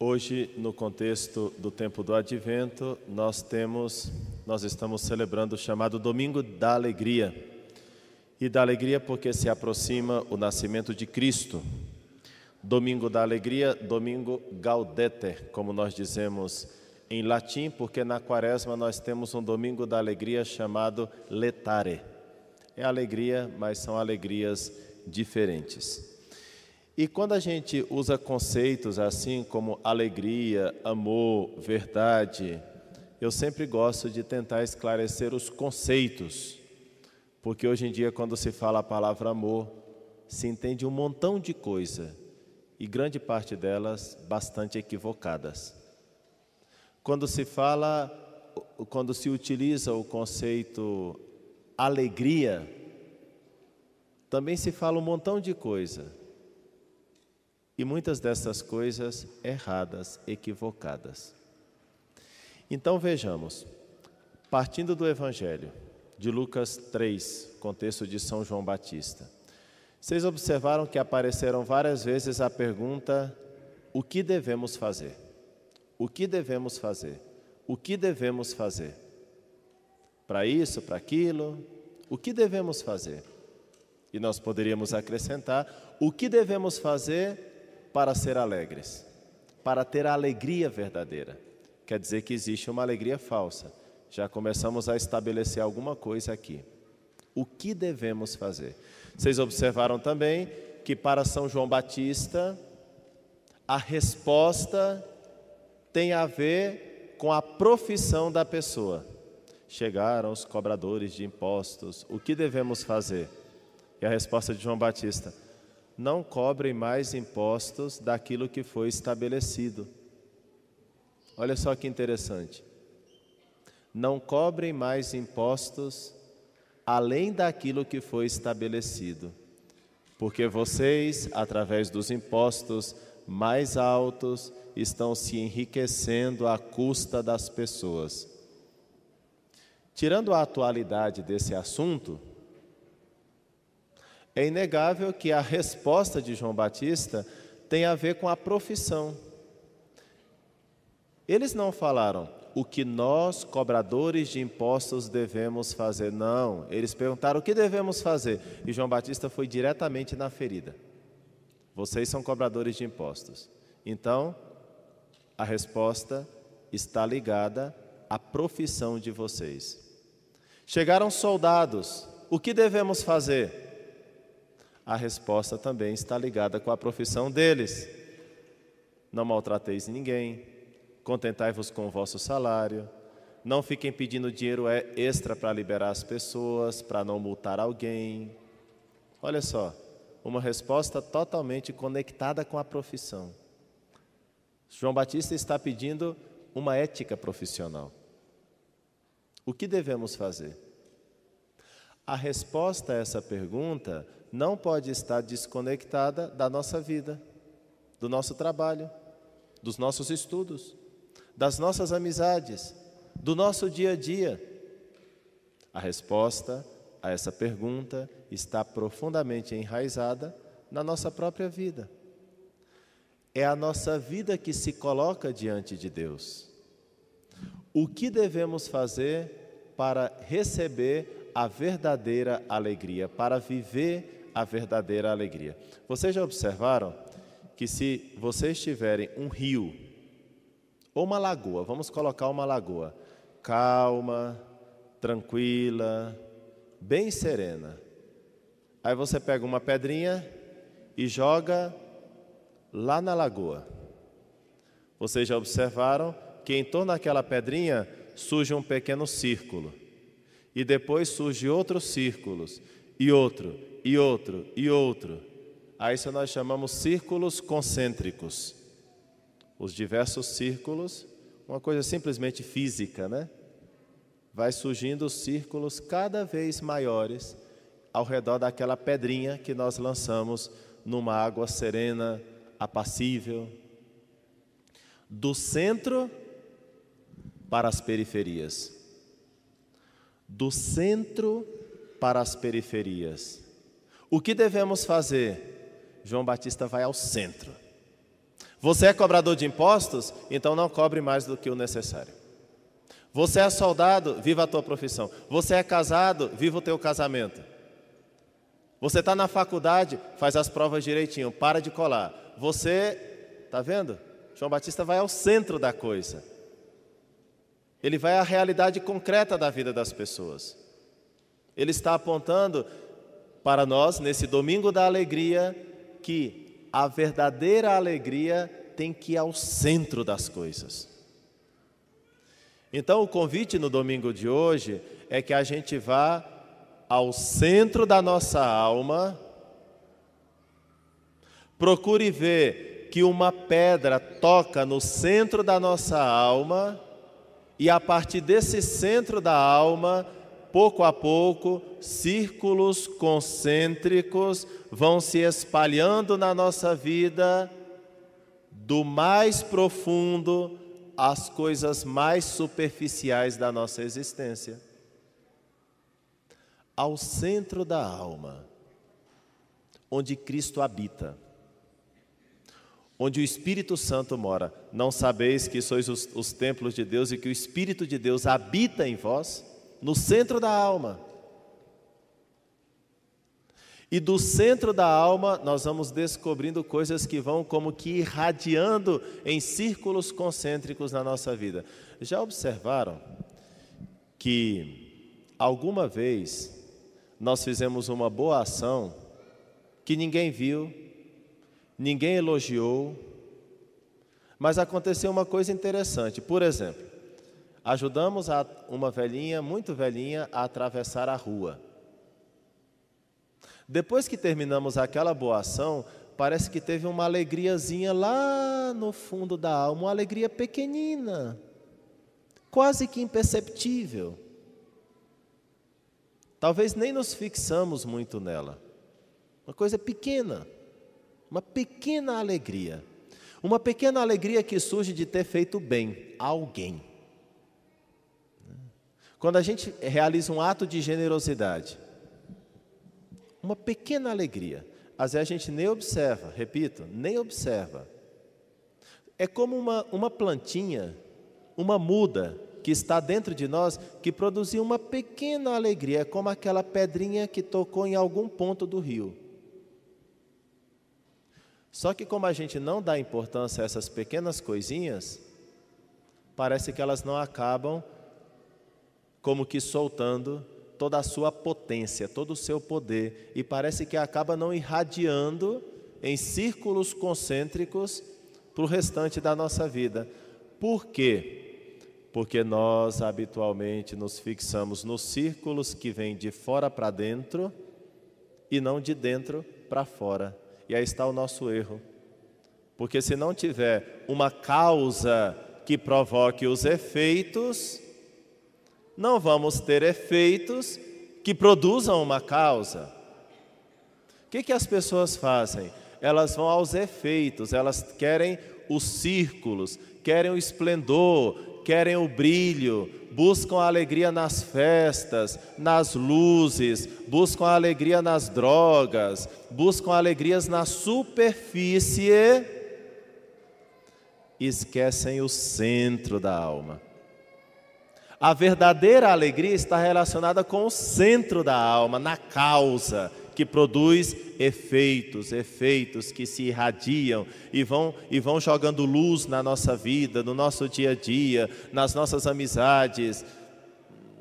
Hoje, no contexto do tempo do Advento, nós temos, nós estamos celebrando o chamado Domingo da Alegria. E da alegria porque se aproxima o nascimento de Cristo. Domingo da Alegria, domingo gaudete, como nós dizemos em latim, porque na quaresma nós temos um domingo da alegria chamado letare. É alegria, mas são alegrias diferentes. E quando a gente usa conceitos assim como alegria, amor, verdade, eu sempre gosto de tentar esclarecer os conceitos, porque hoje em dia, quando se fala a palavra amor, se entende um montão de coisa e grande parte delas bastante equivocadas. Quando se fala, quando se utiliza o conceito alegria, também se fala um montão de coisa e muitas dessas coisas erradas, equivocadas. Então vejamos, partindo do Evangelho de Lucas 3, contexto de São João Batista. Vocês observaram que apareceram várias vezes a pergunta: o que devemos fazer? O que devemos fazer? O que devemos fazer? Para isso, para aquilo, o que devemos fazer? E nós poderíamos acrescentar: o que devemos fazer para ser alegres, para ter a alegria verdadeira. Quer dizer que existe uma alegria falsa. Já começamos a estabelecer alguma coisa aqui. O que devemos fazer? Vocês observaram também que para São João Batista, a resposta tem a ver com a profissão da pessoa. Chegaram os cobradores de impostos, o que devemos fazer? E a resposta de João Batista: não cobrem mais impostos daquilo que foi estabelecido. Olha só que interessante. Não cobrem mais impostos além daquilo que foi estabelecido, porque vocês, através dos impostos mais altos, estão se enriquecendo à custa das pessoas. Tirando a atualidade desse assunto, é inegável que a resposta de João Batista tem a ver com a profissão. Eles não falaram o que nós, cobradores de impostos, devemos fazer. Não, eles perguntaram o que devemos fazer. E João Batista foi diretamente na ferida. Vocês são cobradores de impostos. Então, a resposta está ligada à profissão de vocês. Chegaram soldados, o que devemos fazer? A resposta também está ligada com a profissão deles. Não maltrateis ninguém, contentai-vos com o vosso salário, não fiquem pedindo dinheiro extra para liberar as pessoas, para não multar alguém. Olha só, uma resposta totalmente conectada com a profissão. João Batista está pedindo uma ética profissional. O que devemos fazer? A resposta a essa pergunta não pode estar desconectada da nossa vida, do nosso trabalho, dos nossos estudos, das nossas amizades, do nosso dia a dia. A resposta a essa pergunta está profundamente enraizada na nossa própria vida. É a nossa vida que se coloca diante de Deus. O que devemos fazer para receber a verdadeira alegria, para viver a verdadeira alegria. Vocês já observaram que se vocês tiverem um rio ou uma lagoa, vamos colocar uma lagoa calma, tranquila, bem serena. Aí você pega uma pedrinha e joga lá na lagoa. Vocês já observaram que em torno daquela pedrinha surge um pequeno círculo. E depois surge outros círculos e outro e outro e outro. A isso nós chamamos círculos concêntricos. Os diversos círculos, uma coisa simplesmente física, né? Vai surgindo círculos cada vez maiores ao redor daquela pedrinha que nós lançamos numa água serena, apacível. Do centro para as periferias. Do centro para as periferias. O que devemos fazer? João Batista vai ao centro. Você é cobrador de impostos? Então não cobre mais do que o necessário. Você é soldado? Viva a tua profissão. Você é casado? Viva o teu casamento. Você está na faculdade? Faz as provas direitinho, para de colar. Você, tá vendo? João Batista vai ao centro da coisa. Ele vai à realidade concreta da vida das pessoas. Ele está apontando para nós, nesse domingo da alegria, que a verdadeira alegria tem que ir ao centro das coisas. Então, o convite no domingo de hoje é que a gente vá ao centro da nossa alma, procure ver que uma pedra toca no centro da nossa alma, e a partir desse centro da alma, pouco a pouco, círculos concêntricos vão se espalhando na nossa vida, do mais profundo às coisas mais superficiais da nossa existência. Ao centro da alma, onde Cristo habita, onde o Espírito Santo mora. Não sabeis que sois os, os templos de Deus e que o Espírito de Deus habita em vós? No centro da alma. E do centro da alma nós vamos descobrindo coisas que vão como que irradiando em círculos concêntricos na nossa vida. Já observaram que alguma vez nós fizemos uma boa ação que ninguém viu, ninguém elogiou, mas aconteceu uma coisa interessante. Por exemplo, Ajudamos a, uma velhinha, muito velhinha, a atravessar a rua. Depois que terminamos aquela boa ação, parece que teve uma alegriazinha lá no fundo da alma, uma alegria pequenina, quase que imperceptível. Talvez nem nos fixamos muito nela. Uma coisa pequena, uma pequena alegria. Uma pequena alegria que surge de ter feito bem a alguém. Quando a gente realiza um ato de generosidade, uma pequena alegria, às vezes a gente nem observa, repito, nem observa. É como uma, uma plantinha, uma muda que está dentro de nós, que produziu uma pequena alegria, é como aquela pedrinha que tocou em algum ponto do rio. Só que, como a gente não dá importância a essas pequenas coisinhas, parece que elas não acabam como que soltando toda a sua potência, todo o seu poder, e parece que acaba não irradiando em círculos concêntricos para o restante da nossa vida. Por quê? Porque nós habitualmente nos fixamos nos círculos que vêm de fora para dentro e não de dentro para fora. E aí está o nosso erro. Porque se não tiver uma causa que provoque os efeitos, não vamos ter efeitos que produzam uma causa. O que, que as pessoas fazem? Elas vão aos efeitos, elas querem os círculos, querem o esplendor, querem o brilho, buscam a alegria nas festas, nas luzes, buscam a alegria nas drogas, buscam alegrias na superfície, esquecem o centro da alma. A verdadeira alegria está relacionada com o centro da alma, na causa, que produz efeitos, efeitos que se irradiam e vão, e vão jogando luz na nossa vida, no nosso dia a dia, nas nossas amizades,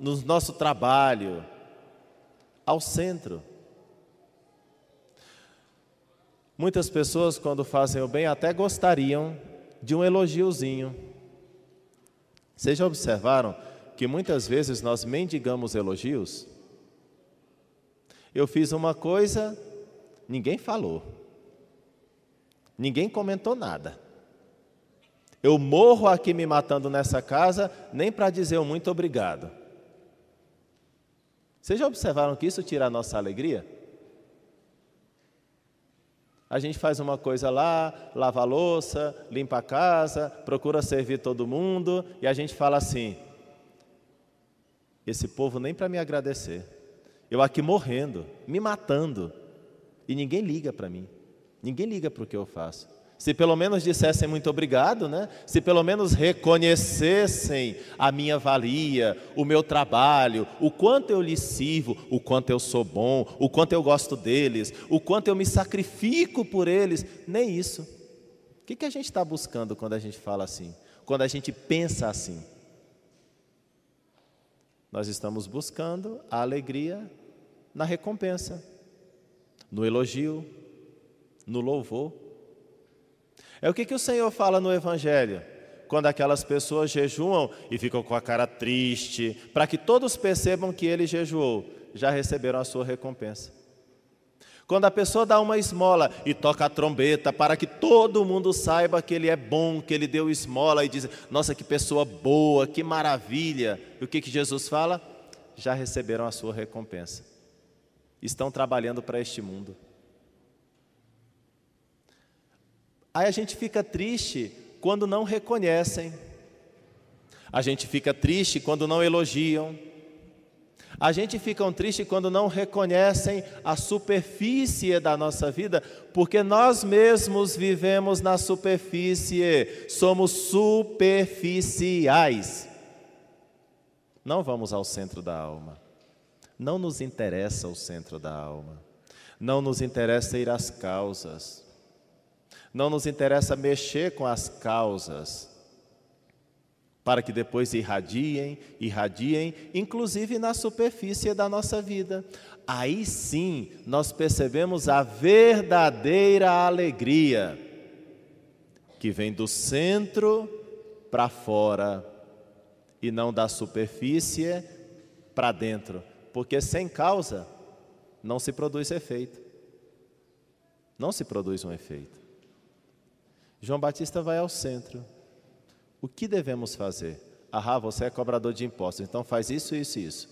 no nosso trabalho, ao centro. Muitas pessoas, quando fazem o bem, até gostariam de um elogiozinho. Vocês já observaram que muitas vezes nós mendigamos elogios? Eu fiz uma coisa, ninguém falou, ninguém comentou nada. Eu morro aqui me matando nessa casa, nem para dizer um muito obrigado. Vocês já observaram que isso tira a nossa alegria? A gente faz uma coisa lá, lava a louça, limpa a casa, procura servir todo mundo, e a gente fala assim: esse povo nem para me agradecer. Eu aqui morrendo, me matando, e ninguém liga para mim. Ninguém liga para o que eu faço. Se pelo menos dissessem muito obrigado, né? Se pelo menos reconhecessem a minha valia, o meu trabalho, o quanto eu lhes sirvo, o quanto eu sou bom, o quanto eu gosto deles, o quanto eu me sacrifico por eles, nem isso. O que, que a gente está buscando quando a gente fala assim? Quando a gente pensa assim? Nós estamos buscando a alegria na recompensa, no elogio, no louvor. É o que, que o Senhor fala no Evangelho? Quando aquelas pessoas jejuam e ficam com a cara triste, para que todos percebam que ele jejuou, já receberam a sua recompensa. Quando a pessoa dá uma esmola e toca a trombeta para que todo mundo saiba que ele é bom, que ele deu esmola e diz: Nossa, que pessoa boa, que maravilha. E o que, que Jesus fala? Já receberam a sua recompensa. Estão trabalhando para este mundo. Aí a gente fica triste quando não reconhecem. A gente fica triste quando não elogiam. A gente fica triste quando não reconhecem a superfície da nossa vida, porque nós mesmos vivemos na superfície, somos superficiais. Não vamos ao centro da alma. Não nos interessa o centro da alma. Não nos interessa ir às causas. Não nos interessa mexer com as causas, para que depois irradiem, irradiem, inclusive na superfície da nossa vida. Aí sim nós percebemos a verdadeira alegria, que vem do centro para fora e não da superfície para dentro, porque sem causa não se produz efeito. Não se produz um efeito. João Batista vai ao centro. O que devemos fazer? Ah, você é cobrador de impostos, então faz isso, isso isso.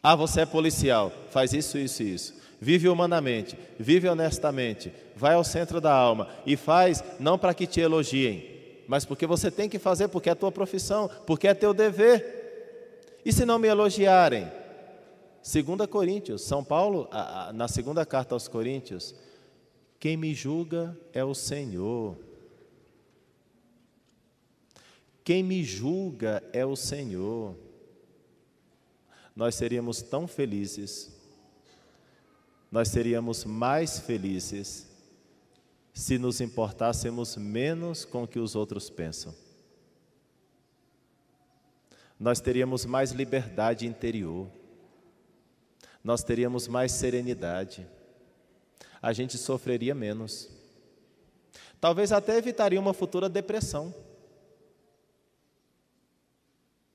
Ah, você é policial, faz isso, isso isso. Vive humanamente, vive honestamente, vai ao centro da alma e faz não para que te elogiem, mas porque você tem que fazer, porque é tua profissão, porque é teu dever. E se não me elogiarem? 2 Coríntios, São Paulo, na segunda carta aos Coríntios, quem me julga é o Senhor. Quem me julga é o Senhor. Nós seríamos tão felizes, nós seríamos mais felizes se nos importássemos menos com o que os outros pensam. Nós teríamos mais liberdade interior, nós teríamos mais serenidade, a gente sofreria menos. Talvez até evitaria uma futura depressão.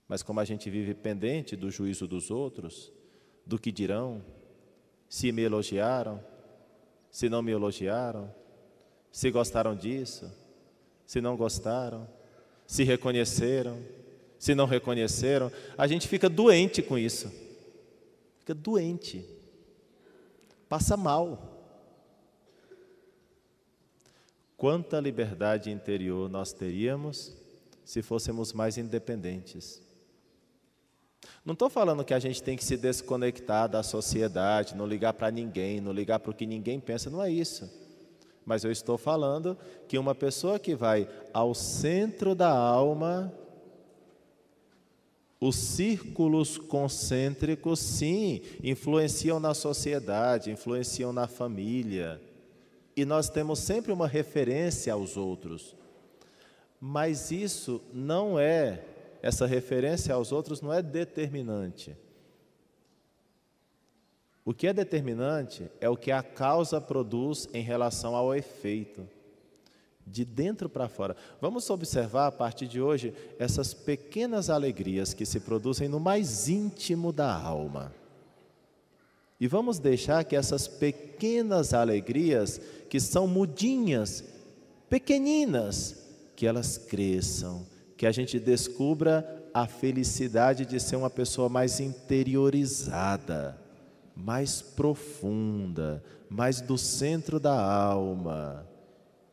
Mas como a gente vive pendente do juízo dos outros, do que dirão, se me elogiaram, se não me elogiaram, se gostaram disso, se não gostaram, se reconheceram, se não reconheceram, a gente fica doente com isso. Fica doente. Passa mal. Quanta liberdade interior nós teríamos se fôssemos mais independentes. Não estou falando que a gente tem que se desconectar da sociedade, não ligar para ninguém, não ligar para o que ninguém pensa, não é isso. Mas eu estou falando que uma pessoa que vai ao centro da alma, os círculos concêntricos, sim, influenciam na sociedade, influenciam na família. E nós temos sempre uma referência aos outros. Mas isso não é essa referência aos outros não é determinante. O que é determinante é o que a causa produz em relação ao efeito, de dentro para fora. Vamos observar a partir de hoje essas pequenas alegrias que se produzem no mais íntimo da alma. E vamos deixar que essas pequenas alegrias, que são mudinhas, pequeninas, que elas cresçam, que a gente descubra a felicidade de ser uma pessoa mais interiorizada, mais profunda, mais do centro da alma.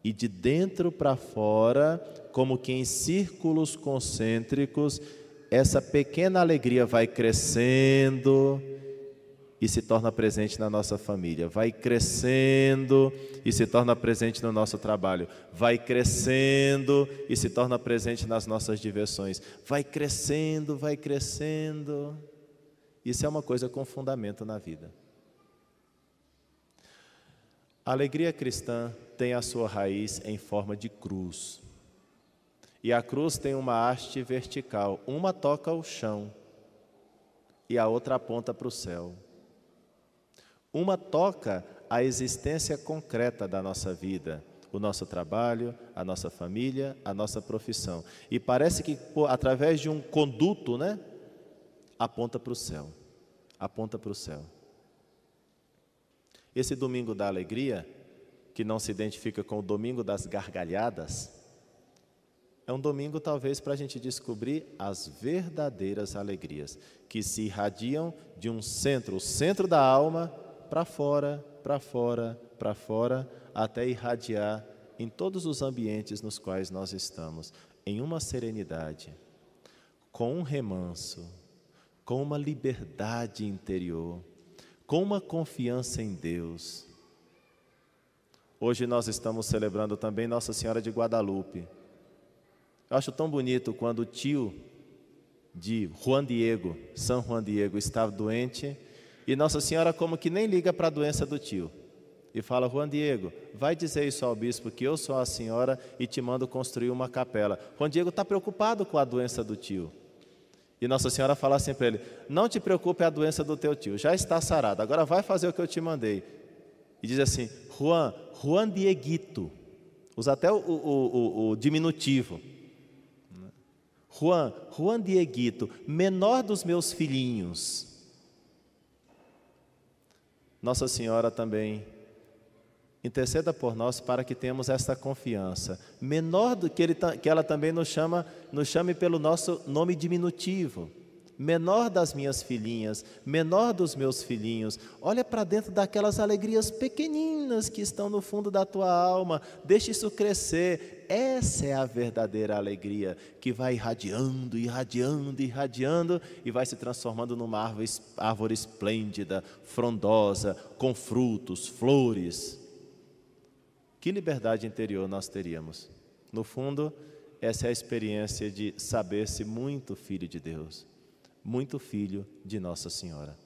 E de dentro para fora, como que em círculos concêntricos, essa pequena alegria vai crescendo e se torna presente na nossa família, vai crescendo e se torna presente no nosso trabalho, vai crescendo e se torna presente nas nossas diversões, vai crescendo, vai crescendo. Isso é uma coisa com fundamento na vida. A alegria cristã tem a sua raiz em forma de cruz. E a cruz tem uma haste vertical, uma toca o chão e a outra aponta para o céu. Uma toca a existência concreta da nossa vida, o nosso trabalho, a nossa família, a nossa profissão. E parece que através de um conduto, né, aponta para o céu. Aponta para o céu. Esse domingo da alegria, que não se identifica com o domingo das gargalhadas, é um domingo talvez para a gente descobrir as verdadeiras alegrias que se irradiam de um centro, o centro da alma, para fora, para fora, para fora, até irradiar em todos os ambientes nos quais nós estamos, em uma serenidade, com um remanso, com uma liberdade interior, com uma confiança em Deus. Hoje nós estamos celebrando também Nossa Senhora de Guadalupe. Eu acho tão bonito quando o tio de Juan Diego, São Juan Diego, estava doente e Nossa Senhora, como que nem liga para a doença do tio. E fala: Juan Diego, vai dizer isso ao bispo que eu sou a senhora e te mando construir uma capela. Juan Diego está preocupado com a doença do tio. E Nossa Senhora fala assim para ele: Não te preocupe, é a doença do teu tio, já está sarado, agora vai fazer o que eu te mandei. E diz assim: Juan, Juan Dieguito, usa até o, o, o, o diminutivo. Juan, Juan Dieguito, menor dos meus filhinhos. Nossa Senhora também interceda por nós para que tenhamos essa confiança. Menor do que, ele, que ela também nos chama, nos chame pelo nosso nome diminutivo. Menor das minhas filhinhas, menor dos meus filhinhos, olha para dentro daquelas alegrias pequeninas que estão no fundo da tua alma, deixa isso crescer, essa é a verdadeira alegria que vai irradiando, irradiando, irradiando e vai se transformando numa árvore, árvore esplêndida, frondosa, com frutos, flores. Que liberdade interior nós teríamos? No fundo, essa é a experiência de saber-se muito filho de Deus, muito filho de Nossa Senhora.